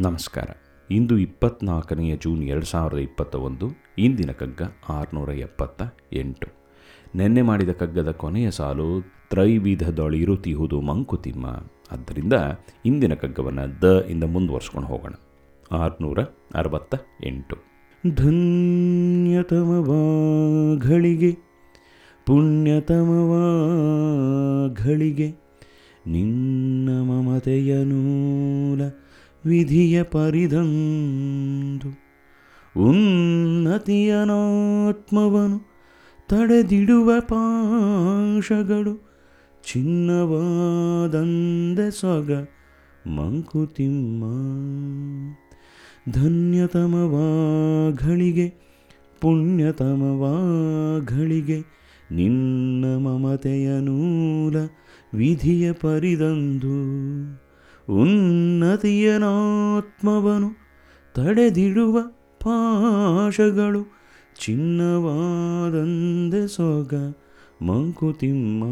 ನಮಸ್ಕಾರ. ಇಂದು ಇಪ್ಪತ್ನಾಲ್ಕನೆಯ ಜೂನ್ ಎರಡು ಸಾವಿರದ ಇಪ್ಪತ್ತ ಒಂದು ಇಂದಿನ ಕಗ್ಗ ಆರುನೂರ ಎಪ್ಪತ್ತ ಎಂಟು. ನೆನ್ನೆ ಮಾಡಿದ ಕಗ್ಗದ ಕೊನೆಯ ಸಾಲು ತ್ರೈವಿಧದೊಳಿರುತಿಹುದು ಮಂಕುತಿಮ್ಮ ಆದ್ದರಿಂದ ಇಂದಿನ ಕಗ್ಗವನ್ನು ದ ಇಂದ ಮುಂದುವರ್ಸ್ಕೊಂಡು ಹೋಗೋಣ. ಆರುನೂರ ಅರವತ್ತ ಎಂಟು. ಧನ್ಯತಮವಾಗಳಿಗೆ ಪುಣ್ಯತಮವಾಗಳಿಗೆ ನಿನ್ನ ಮಮತೆಯ ನೂಲ ವಿಧಿಯ ಪರಿದಂದು ಉನ್ನತಿಯನಾತ್ಮವನು ತಡೆದಿಡುವ ಪಾಶಗಳು ಚಿನ್ನವಾದಂದೆ ಸೊಗ ಮಂಕುತಿಮ್ಮ. ಧನ್ಯತಮವಾಗಳಿಗೆ ಪುಣ್ಯತಮವಾಗಳಿಗೆ ನಿನ್ನ ಮಮತೆಯ ನೂಲ ವಿಧಿಯ ಪರಿದಂದು. ಉನ್ನತಿಯನಾತ್ಮವನು ತಡೆದಿಡುವ ಪಾಶಗಳು ಚಿನ್ನವಾದಂದೆ ಸೊಗ ಮಂಕುತಿಮ್ಮ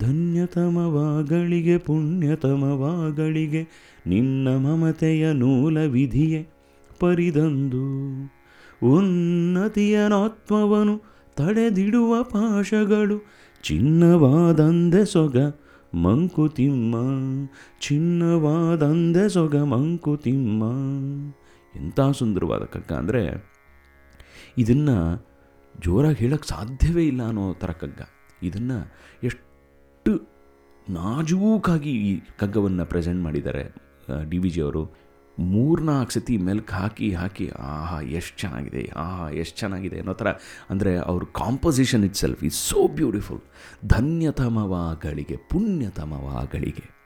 ಧನ್ಯತಮವಾಗಳಿಗೆ ಪುಣ್ಯತಮವಾಗಳಿಗೆ ನಿನ್ನ ಮಮತೆಯ ನೂಲ ವಿಧಿಯೇ ಪರಿದಂದು ಉನ್ನತಿಯನಾತ್ಮವನು ತಡೆದಿಡುವ ಪಾಶಗಳು ಚಿನ್ನವಾದಂದೆ ಸೊಗ ಮಂಕುತಿಮ್ಮ ಚಿನ್ನವಾದಂದೆ ಸೊಗ ಮಂಕುತಿಮ್ಮ ಎಂಥ ಸುಂದರವಾದ ಕಗ್ಗ ಅಂದರೆ ಇದನ್ನು ಜೋರಾಗಿ ಹೇಳೋಕ್ಕೆ ಸಾಧ್ಯವೇ ಇಲ್ಲ ಅನ್ನೋ ಥರ ಕಗ್ಗ. ಇದನ್ನು ಎಷ್ಟು ನಾಜೂಕಾಗಿ ಈ ಕಗ್ಗವನ್ನು ಪ್ರೆಸೆಂಟ್ ಮಾಡಿದ್ದಾರೆ ಡಿ ವಿ ಜಿಯವರು ಮೂರ್ನಾಲ್ಕು ಸತಿ ಮೆಲ್ಕ್ ಹಾಕಿ ಹಾಕಿ, ಆಹಾ, ಎಷ್ಟು ಚೆನ್ನಾಗಿದೆ, ಆಹಾ, ಎಷ್ಟು ಚೆನ್ನಾಗಿದೆ ಅನ್ನೋ ಥರ. ಅಂದರೆ ಅವ್ರ composition itself is so beautiful ಧನ್ಯತಮವಾಗಳಿಗೆ, ಪುಣ್ಯತಮವಾಗಳಿಗೆ.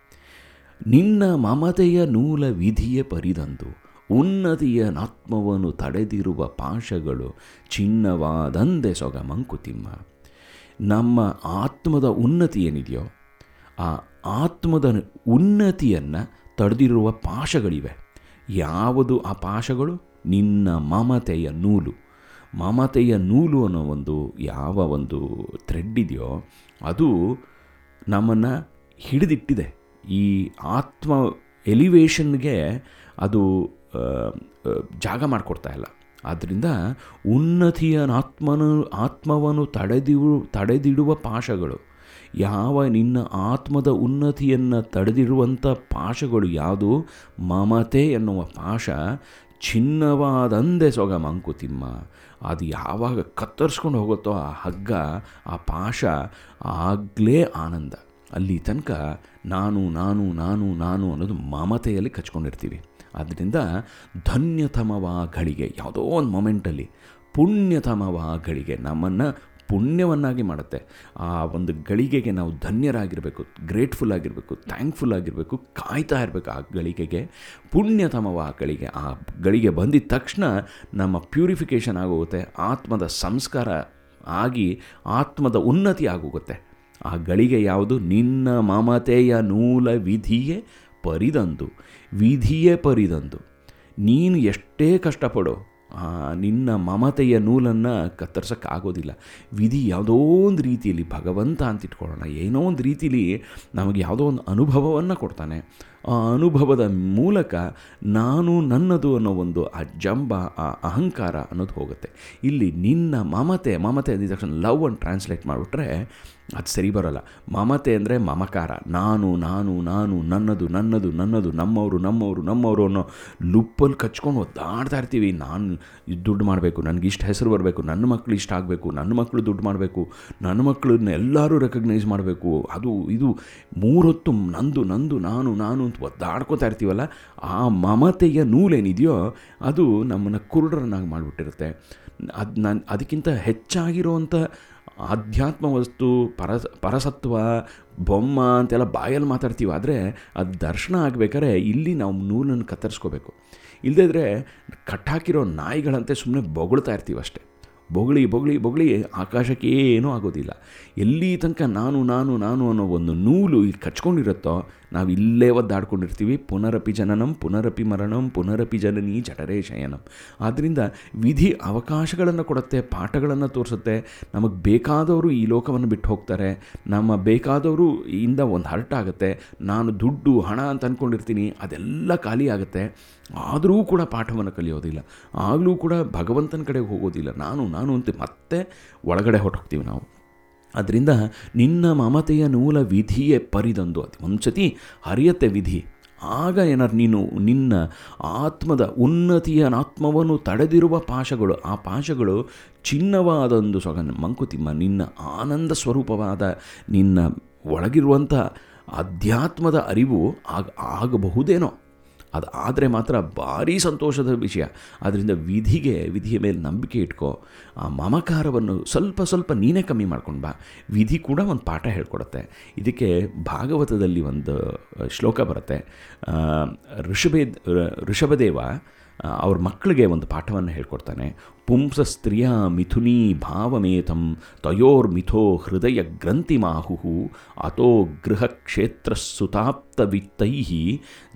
ನಿನ್ನ ಮಮತೆಯ ನೂಲ ವಿಧಿಯ ಪರಿದಂದು, ಉನ್ನತಿಯ ಆತ್ಮವನ್ನು ತಡೆದಿರುವ ಪಾಶಗಳು ಚಿನ್ನವಾದಂದೆ ಸೊಗ ಮಂಕುತಿಮ್ಮ ನಮ್ಮ ಆತ್ಮದ ಉನ್ನತಿ ಏನಿದೆಯೋ, ಆ ಆತ್ಮದ ಉನ್ನತಿಯನ್ನು ತಡೆದಿರುವ ಪಾಶಗಳಿವೆ. ಯಾವುದು ಆ ಪಾಶಗಳು? ನಿನ್ನ ಮಮತೆಯ ನೂಲು. ಮಮತೆಯ ನೂಲು ಅನ್ನೋ ಒಂದು ಯಾವ ಒಂದು ಥ್ರೆಡ್ ಇದೆಯೋ, ಅದು ನಮ್ಮನ್ನು ಹಿಡಿದಿಟ್ಟಿದೆ. ಈ ಆತ್ಮ ಎಲಿವೇಶನ್ಗೆ ಅದು ಜಾಗ ಮಾಡಿಕೊಡ್ತಾ ಇಲ್ಲ. ಆದ್ದರಿಂದ ಉನ್ನತಿಯ ಆತ್ಮನು ಆತ್ಮವನ್ನು ತಡೆದಿವು, ತಡೆದಿಡುವ ಪಾಶಗಳು. ಯಾವ ನಿನ್ನ ಆತ್ಮದ ಉನ್ನತಿಯನ್ನು ತಡೆದಿರುವಂಥ ಪಾಶಗಳು ಯಾವುದು? ಮಮತೆ ಎನ್ನುವ ಪಾಶ ಚಿನ್ನವಾದಂದೆ ಸೊಗ ಮಂಕುತಿಮ್ಮ ಅದು ಯಾವಾಗ ಕತ್ತರಿಸ್ಕೊಂಡು ಹೋಗುತ್ತೋ ಆ ಹಗ್ಗ, ಆ ಪಾಶ ಆಗಲೇ ಆನಂದ. ಅಲ್ಲಿ ತನಕ ನಾನು ನಾನು ನಾನು ನಾನು ಅನ್ನೋದು ಮಮತೆಯಲ್ಲಿ ಕಚ್ಕೊಂಡಿರ್ತೀವಿ. ಆದ್ದರಿಂದ ಧನ್ಯತಮವಾಗಳಿಗೆ ಯಾವುದೋ ಒಂದು ಮೊಮೆಂಟಲ್ಲಿ ಪುಣ್ಯತಮವಾಗಳಿಗೆ ನಮ್ಮನ್ನು ಪುಣ್ಯವನ್ನಾಗಿ ಮಾಡುತ್ತೆ. ಆ ಒಂದು ಗಳಿಗೆಗೆ ನಾವು ಧನ್ಯರಾಗಿರಬೇಕು ಗ್ರೇಟ್ಫುಲ್ ಆಗಿರಬೇಕು ಥ್ಯಾಂಕ್ಫುಲ್ ಆಗಿರಬೇಕು, ಕಾಯ್ತಾ ಇರಬೇಕು ಆ ಗಳಿಗೆಗೆ. ಪುಣ್ಯತಮವ ಆ ಗಳಿಗೆ ಆ ಗಳಿಗೆ ಬಂದಿದ ತಕ್ಷಣ ನಮ್ಮ ಪ್ಯೂರಿಫಿಕೇಷನ್ ಆಗೋಗುತ್ತೆ, ಆತ್ಮದ ಸಂಸ್ಕಾರ ಆಗಿ ಆತ್ಮದ ಉನ್ನತಿ ಆಗೋಗುತ್ತೆ. ಆ ಗಳಿಗೆ ಯಾವುದು? ನಿನ್ನ ಮಮತೆಯ ನೂಲ ವಿಧಿಯೇ ಪರಿದಂದು ವಿಧಿಯೇ ಪರಿದಂದು. ನೀನು ಎಷ್ಟೇ ಕಷ್ಟಪಡೋ ನಿನ್ನ ಮಮತೆಯ ನೂಲನ್ನು ಕತ್ತರಿಸೋಕ್ಕಾಗೋದಿಲ್ಲ. ವಿಧಿ ಯಾವುದೋ ಒಂದು ರೀತಿಯಲ್ಲಿ ಭಗವಂತ ಅಂತ ಇಟ್ಕೊಳ್ಳೋಣ. ಏನೋ ಒಂದು ರೀತಿಯಲ್ಲಿ ನಮಗೆ ಯಾವುದೋ ಒಂದು ಅನುಭವವನ್ನು ಕೊಡ್ತಾನೆ. ಆ ಅನುಭವದ ಮೂಲಕ ನಾನು ನನ್ನದು ಅನ್ನೋ ಒಂದು ಆ ಜಂಬ, ಆ ಅಹಂಕಾರ ಅನ್ನೋದು ಹೋಗುತ್ತೆ. ಇಲ್ಲಿ ನಿನ್ನ ಮಮತೆ ಮಮತೆ ಅಂದಿದ ತಕ್ಷಣ ಲವ್ ಅನ್ನು ಟ್ರಾನ್ಸ್ಲೇಟ್ ಮಾಡಿಬಿಟ್ರೆ ಅದು ಸರಿ ಬರೋಲ್ಲ. ಮಮತೆ ಅಂದರೆ ಮಮಕಾರ. ನಾನು ನಾನು ನಾನು, ನನ್ನದು ನನ್ನದು ನನ್ನದು, ನಮ್ಮವರು ನಮ್ಮವರು ನಮ್ಮವರು ಅನ್ನೋ ಲುಪ್ಪಲ್ಲಿ ಕಚ್ಕೊಂಡು ಒದ್ದಾಡ್ತಾ ಇರ್ತೀವಿ. ನಾನು ದುಡ್ಡು ಮಾಡಬೇಕು, ನನಗೆ ಇಷ್ಟು ಹೆಸರು ಬರಬೇಕು, ನನ್ನ ಮಕ್ಕಳು ಇಷ್ಟ ಆಗಬೇಕು, ನನ್ನ ಮಕ್ಕಳು ದುಡ್ಡು ಮಾಡಬೇಕು, ನನ್ನ ಮಕ್ಕಳನ್ನ ಎಲ್ಲರೂ ರೆಕಗ್ನೈಸ್ ಮಾಡಬೇಕು. ಅದು, ಇದು ಮೂರೊತ್ತು ನಂದು ನಂದು, ನಾನು ನಾನು ಅಂತ ಒದ್ದಾಡ್ಕೊತಾ ಇರ್ತೀವಲ್ಲ, ಆ ಮಮತೆಯ ನೂಲೇನಿದೆಯೋ ಅದು ನಮ್ಮನ್ನು ಕುರುಡರನ್ನಾಗಿ ಮಾಡಿಬಿಟ್ಟಿರುತ್ತೆ. ಅದು ನಾನು ಅದಕ್ಕಿಂತ ಹೆಚ್ಚಾಗಿರುವಂಥ ಆಧ್ಯಾತ್ಮ ವಸ್ತು, ಪರ ಪರಸತ್ವ, ಬೊಮ್ಮ ಅಂತೆಲ್ಲ ಬಾಯಲ್ಲಿ ಮಾತಾಡ್ತೀವಿ. ಆದರೆ ಅದು ದರ್ಶನ ಆಗಬೇಕಾದ್ರೆ ಇಲ್ಲಿ ನಾವು ನೂಲನ್ನು ಕತ್ತರಿಸ್ಕೋಬೇಕು. ಇಲ್ಲದಿದ್ದರೆ ಕಟ್ಟಾಕಿರೋ ನಾಯಿಗಳಂತೆ ಸುಮ್ಮನೆ ಬೊಗಳ್ತಾ ಇರ್ತೀವಿ ಅಷ್ಟೇ ಬೊಗಳಿ ಬೊಗಳಿ ಬೊಗಳಿ, ಆಕಾಶಕ್ಕೆ ಏನೂ ಆಗೋದಿಲ್ಲ. ಎಲ್ಲಿ ತನಕ ನಾನು ನಾನು ನಾನು ಅನ್ನೋ ಒಂದು ನೂಲು ಇಲ್ಲಿ ಕಚ್ಕೊಂಡಿರುತ್ತೋ, ನಾವು ಇಲ್ಲೇ ಒದ್ದಾಡ್ಕೊಂಡಿರ್ತೀವಿ. ಪುನರಪಿ ಜನನಂ, ಪುನರಪಿ ಮರಣಂ, ಪುನರಪಿ ಜನನಿ ಜಠರೇ ಶಯನಂ. ಆದ್ದರಿಂದ ವಿಧಿ ಅವಕಾಶಗಳನ್ನು ಕೊಡುತ್ತೆ, ಪಾಠಗಳನ್ನು ತೋರಿಸುತ್ತೆ. ನಮಗೆ ಬೇಕಾದವರು ಈ ಲೋಕವನ್ನು ಬಿಟ್ಟು ಹೋಗ್ತಾರೆ. ನಮ್ಮ ಬೇಕಾದವರು ಇಂದ ಒಂದು ಹರ್ಟ್ ಆಗುತ್ತೆ. ನಾನು ದುಡ್ಡು, ಹಣ ಅಂತ ಅಂದ್ಕೊಂಡಿರ್ತೀನಿ ಅದೆಲ್ಲ ಖಾಲಿ ಆಗುತ್ತೆ. ಆದರೂ ಕೂಡ ಪಾಠವನ್ನು ಕಲಿಯೋದಿಲ್ಲ. ಆಗಲೂ ಕೂಡ ಭಗವಂತನ ಕಡೆಗೆ ಹೋಗೋದಿಲ್ಲ. ನಾನು ನಾನು ಅಂತ ಮತ್ತೆ ಒಳಗಡೆ ಹೊರಟೋಗ್ತೀವಿ ನಾವು. ಅದರಿಂದ ನಿನ್ನ ಮಮತೆಯ ನೂಲ ವಿಧಿಯೇ ಪರಿದಂದು ಅದು. ಒಂದು ಸತಿ ಹರಿಯತ್ತೆ ವಿಧಿ. ಆಗ ಏನಾರು ನೀನು ನಿನ್ನ ಆತ್ಮದ ಉನ್ನತಿಯ ಆತ್ಮವನ್ನು ತಡೆದಿರುವ ಪಾಶಗಳು, ಆ ಪಾಶಗಳು ಚಿನ್ನವಾದೊಂದು ಸೊಗ ಮಂಕುತಿಮ್ಮ, ನಿನ್ನ ಆನಂದ ಸ್ವರೂಪವಾದ ನಿನ್ನ ಒಳಗಿರುವಂಥ ಅಧ್ಯಾತ್ಮದ ಅರಿವು ಆಗ ಆಗಬಹುದೇನೋ. ಅದು ಆದರೆ ಮಾತ್ರ ಭಾರೀ ಸಂತೋಷದ ವಿಷಯ. ಆದ್ದರಿಂದ ವಿಧಿಗೆ, ವಿಧಿಯ ಮೇಲೆ ನಂಬಿಕೆ ಇಟ್ಕೋ. ಆ ಮಮಕಾರವನ್ನು ಸ್ವಲ್ಪ ಸ್ವಲ್ಪ ನೀನೇ ಕಮ್ಮಿ ಮಾಡ್ಕೊಂಡು ಬಾ. ವಿಧಿ ಕೂಡ ಒಂದು ಪಾಠ ಹೇಳ್ಕೊಡುತ್ತೆ. ಇದಕ್ಕೆ ಭಾಗವತದಲ್ಲಿ ಒಂದು ಶ್ಲೋಕ ಬರುತ್ತೆ. ಋಷಭೇ ಋಷಭದೇವ ಅವ್ರ ಮಕ್ಕಳಿಗೆ ಒಂದು ಪಾಠವನ್ನು ಹೇಳ್ಕೊಡ್ತಾನೆ. ಪುಂಸ ಸ್ತ್ರೀಯ ಮಿಥುನಿ ಭಾವಮೇತಂ ತಯೋರ್ಮಿಥೋ ಹೃದಯ ಗ್ರಂಥಿಮಾಹು ಅತೋ ಗೃಹ ಕ್ಷೇತ್ರ ಸುತಾಪ್ತವಿತ್ತೈ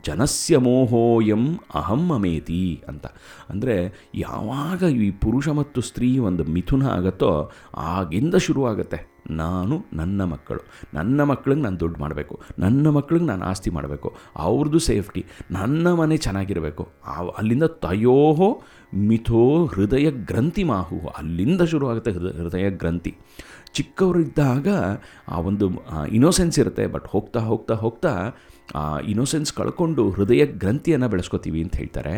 ಜನಸ್ಯ ಮೋಹೋಯಂ ಅಹಂ ಅಮೇತಿ ಅಂತ. ಅಂದರೆ ಯಾವಾಗ ಈ ಪುರುಷ ಮತ್ತು ಸ್ತ್ರೀ ಒಂದು ಮಿಥುನ ಆಗತ್ತೋ ಆಗಿಂದ ಶುರುವಾಗತ್ತೆ. ನಾನು, ನನ್ನ ಮಕ್ಕಳು. ನನ್ನ ಮಕ್ಕಳಿಗೆ ನಾನು ದುಡ್ಡು ಮಾಡಬೇಕು. ನನ್ನ ಮಕ್ಕಳಿಗೆ ನಾನು ಆಸ್ತಿ ಮಾಡಬೇಕು. ಅವ್ರದ್ದು ಸೇಫ್ಟಿ. ನನ್ನ ಮನೆ ಚೆನ್ನಾಗಿರಬೇಕು. ಅಲ್ಲಿಂದ ತಯೋಹೋ ಮಿಥೋ ಹೃದಯ ಗ್ರಂಥಿ ಮಾಹು ಅಲ್ಲಿಂದ ಶುರುವಾಗುತ್ತೆ ಹೃದಯ ಹೃದಯ ಗ್ರಂಥಿ. ಚಿಕ್ಕವರಿದ್ದಾಗ ಆ ಒಂದು ಇನೋಸೆನ್ಸ್ ಇರುತ್ತೆ. ಬಟ್ ಹೋಗ್ತಾ ಹೋಗ್ತಾ ಹೋಗ್ತಾ, ಆ ಇನೋಸೆನ್ಸ್ ಕಳ್ಕೊಂಡು ಹೃದಯ ಗ್ರಂಥಿಯನ್ನು ಬೆಳೆಸ್ಕೋತೀವಿ ಅಂತ ಹೇಳ್ತಾರೆ.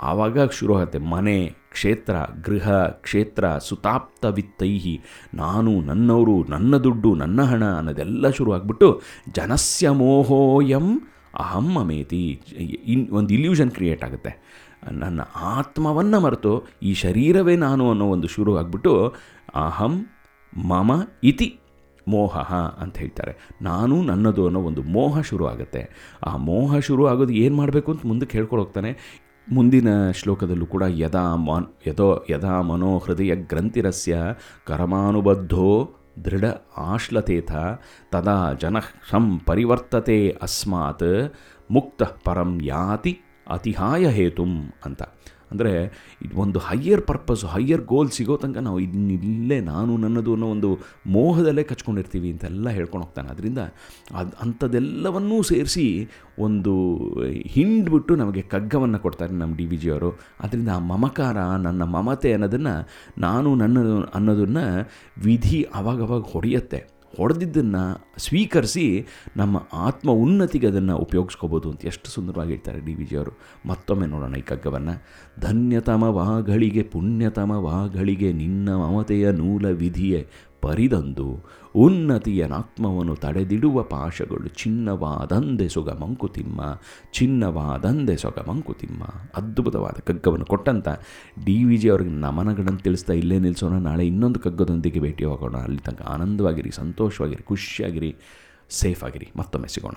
ಆವಾಗ ಶುರು ಆಗುತ್ತೆ ಮನೆ, ಕ್ಷೇತ್ರ, ಗೃಹ, ಕ್ಷೇತ್ರ ಸುತಾಪ್ತ ವಿತ್ತೈಹಿ ನಾನು, ನನ್ನವರು, ನನ್ನ ದುಡ್ಡು, ನನ್ನ ಹಣ ಅನ್ನೋದೆಲ್ಲ ಶುರು ಆಗ್ಬಿಟ್ಟು ಜನಸ್ಯ ಮೋಹೋಯಂ ಅಹಂ ಅಮೇತಿ. ಇನ್, ಒಂದು ಇಲ್ಯೂಷನ್ ಕ್ರಿಯೇಟ್ ಆಗುತ್ತೆ. ನನ್ನ ಆತ್ಮವನ್ನು ಮರೆತು ಈ ಶರೀರವೇ ನಾನು ಅನ್ನೋ ಒಂದು ಶುರು ಆಗಿಬಿಟ್ಟು ಅಹಂ ಮಮ ಇತಿ ಮೋಹ ಅಂತ ಹೇಳ್ತಾರೆ. ನಾನು ನನ್ನದು ಅನ್ನೋ ಒಂದು ಮೋಹ ಶುರು ಆಗುತ್ತೆ. ಆ ಮೋಹ ಶುರು ಆಗೋದು ಏನು ಮಾಡಬೇಕು ಅಂತ ಮುಂದಕ್ಕೆ ಹೋಗ್ತಾನೆ. ಮುಂದಿನ ಶ್ಲೋಕದಲ್ಲೂ ಕೂಡ ಯದಾ ಮನ್ ಯದೋ ಯದಾ ಮನೋ ಹೃದಯ ಗ್ರಂಥಿರಸ್ಯ ಕರಮಾನುಬದ್ಧೋ ದೃಢ ಆಶ್ಲತೇಥ ತದಾ ಜನ ಸಂ ಪರಿವರ್ತತೆ ಅಸ್ಮಾತ್ ಮುಕ್ತ ಪರಂ ಯಾತಿ ಅತಿಹಾಯ ಹೇತುಂ ಅಂತ. ಅಂದರೆ ಇದು ಒಂದು ಹೈಯರ್ ಪರ್ಪಸ್ ಹೈಯರ್ ಗೋಲ್ ಸಿಗೋ ತನಕ ನಾವು ಇನ್ನಿಲ್ಲೇ ನಾನು ನನ್ನದು ಅನ್ನೋ ಒಂದು ಮೋಹದಲ್ಲೇ ಕಚ್ಕೊಂಡಿರ್ತೀವಿ ಅಂತೆಲ್ಲ ಹೇಳ್ಕೊಂಡು ಹೋಗ್ತಾನೆ. ಅದರಿಂದ ಅದು ಅಂಥದ್ದೆಲ್ಲವನ್ನೂ ಸೇರಿಸಿ ಒಂದು ಹಿಂಡ್ಬಿಟ್ಟು ನಮಗೆ ಕಗ್ಗವನ್ನು ಕೊಡ್ತಾರೆ ನಮ್ಮ ಡಿ ವಿ ಜಿಯವರು ಅದರಿಂದ ಆ ಮಮಕಾರ, ನನ್ನ ಮಮತೆ ಅನ್ನೋದನ್ನು ನಾನು ನನ್ನದು ಅನ್ನೋದನ್ನು ವಿಧಿ ಅವಾಗವಾಗ ಹೊಡೆಯುತ್ತೆ. ಹೊಡೆದಿದ್ದನ್ನು ಸ್ವೀಕರಿಸಿ ನಮ್ಮ ಆತ್ಮ ಉನ್ನತಿಗೆ ಅದನ್ನು ಉಪಯೋಗಿಸ್ಕೋಬೋದು ಅಂತ ಎಷ್ಟು ಸುಂದರವಾಗಿ ಹೇಳ್ತಾರೆ ಡಿ ವಿ ಜಿಯವರು ಮತ್ತೊಮ್ಮೆ ನೋಡೋಣ ಈ ಕಗ್ಗವನ್ನು. ಪುಣ್ಯತಮ ವಾಗಳಿಗೆ ನಿನ್ನ ಮಮತೆಯ ನೂಲ ವಿಧಿಯೇ. ಪರಿದಂದು ಉನ್ನತಿಯನಾತ್ಮವನ್ನು ತಡೆದಿಡುವ ಪಾಶಗಳು ಚಿನ್ನವಾದಂದೆ ಸೊಗ ಮಂಕುತಿಮ್ಮ ಚಿನ್ನವಾದಂದೆ ಸೊಗ ಮಂಕುತಿಮ್ಮ ಅದ್ಭುತವಾದ ಕಗ್ಗವನ್ನು ಕೊಟ್ಟಂತ ಡಿ ವಿ ಜಿ ಅವ್ರಿಗೆ ನಮನಗಳನ್ನು ತಿಳಿಸ್ತಾ ಇಲ್ಲೇ ನಿಲ್ಲಿಸೋಣ ನಾಳೆ ಇನ್ನೊಂದು ಕಗ್ಗದೊಂದಿಗೆ ಭೇಟಿ ಹೋಗೋಣ ಅಲ್ಲಿ ತನಕ ಆನಂದವಾಗಿರಿ, ಸಂತೋಷವಾಗಿರಿ, ಖುಷಿಯಾಗಿರಿ ಸೇಫ್ ಆಗಿರಿ ಮತ್ತೊಮ್ಮೆ ಸಿಗೋಣ.